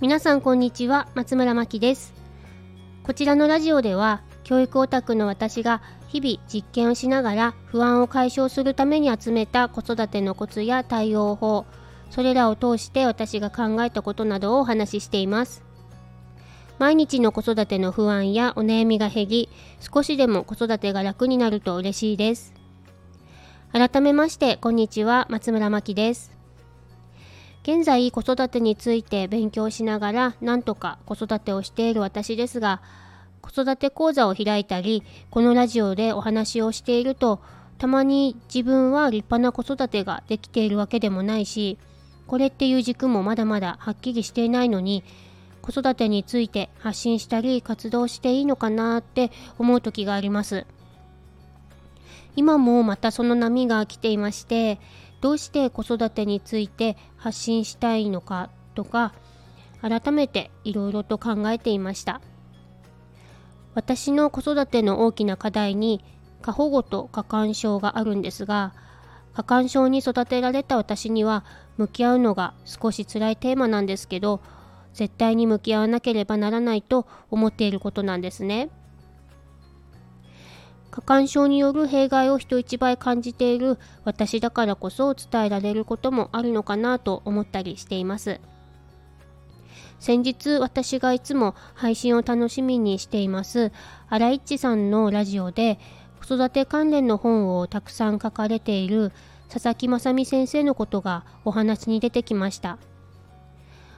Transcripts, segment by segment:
皆さんこんにちは松村真希です。こちらのラジオでは教育オタクの私が日々実験をしながら不安を解消するために集めた子育てのコツや対応法それらを通して私が考えたことなどをお話ししています。毎日の子育ての不安やお悩みが減り少しでも子育てが楽になると嬉しいです。改めましてこんにちは松村真希です。現在子育てについて勉強しながらなんとか子育てをしている私ですが子育て講座を開いたりこのラジオでお話をしているとたまに自分は立派な子育てができているわけでもないしこれっていう軸もまだまだはっきりしていないのに子育てについて発信したり活動していいのかなって思う時があります。今もまたその波が来ていましてどうして子育てについて発信したいのかとか改めていろいろと考えていました私の子育ての大きな課題に過保護と過干渉があるんですが過干渉に育てられた私には向き合うのが少し辛いテーマなんですけど絶対に向き合わなければならないと思っていることなんですね。過干渉による弊害を人一倍感じている私だからこそ伝えられることもあるのかなと思ったりしています。先日私がいつも配信を楽しみにしています荒井一さんのラジオで子育て関連の本をたくさん書かれている佐々木雅美先生のことがお話に出てきました。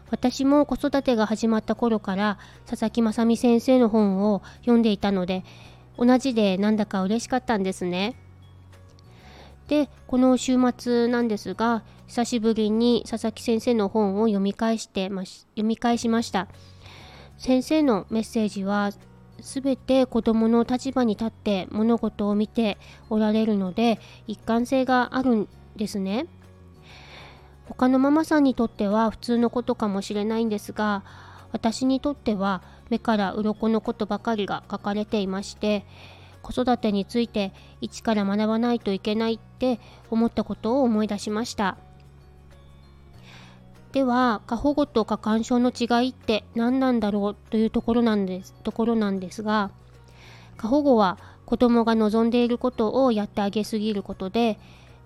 私も子育てが始まった頃から佐々木雅美先生の本を読んでいたので同じでなんだか嬉しかったんですね。でこの週末なんですが久しぶりに佐々木先生の本を読み返してま読み返しました先生のメッセージは全て子どもの立場に立って物事を見ておられるので一貫性があるんですね他のママさんにとっては普通のことかもしれないんですが私にとっては目から鱗のことばかりが書かれていまして子育てについて一から学ばないといけないって思ったことを思い出しました。では過保護と過干渉の違いって何なんだろうというところなんですところなんですが過保護は子供が望んでいることをやってあげすぎることで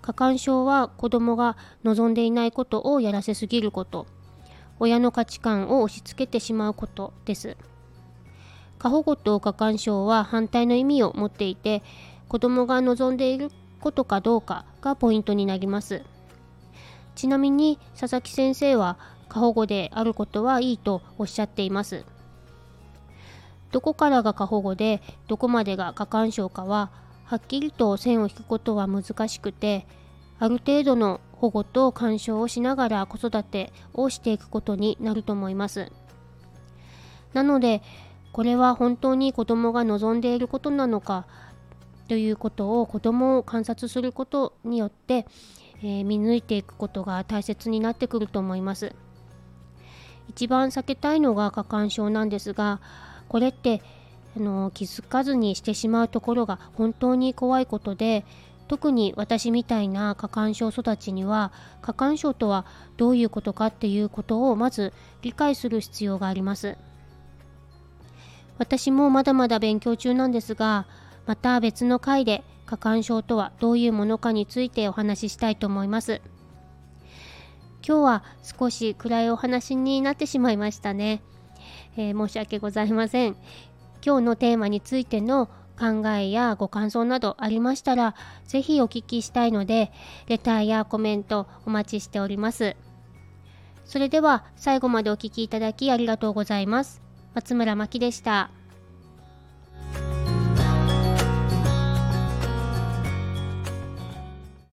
過干渉は子供が望んでいないことをやらせすぎること。親の価値観を押し付けてしまうことです。過保護と過干渉は反対の意味を持っていて子供が望んでいることかどうかがポイントになります。ちなみに佐々木先生は過保護であることはいいとおっしゃっています。どこからが過保護でどこまでが過干渉かははっきりと線を引くことは難しくてある程度の保護と干渉をしながら子育てをしていくことになると思います。なのでこれは本当に子供が望んでいることなのかということを子供を観察することによって、えー、見抜いていくことが大切になってくると思います。一番避けたいのが過干渉なんですがこれってあの気づかずにしてしまうところが本当に怖いことで特に私みたいな過干渉育ちには過干渉とはどういうことかっていうことをまず理解する必要があります。私もまだまだ勉強中なんですがまた別の回で過干渉とはどういうものかについてお話ししたいと思います。今日は少し暗いお話になってしまいましたね、えー、申し訳ございません。今日のテーマについての考えやご感想などありましたら、ぜひお聞きしたいので、レターやコメントお待ちしております。それでは最後までお聴きいただきありがとうございます。松村真希でした。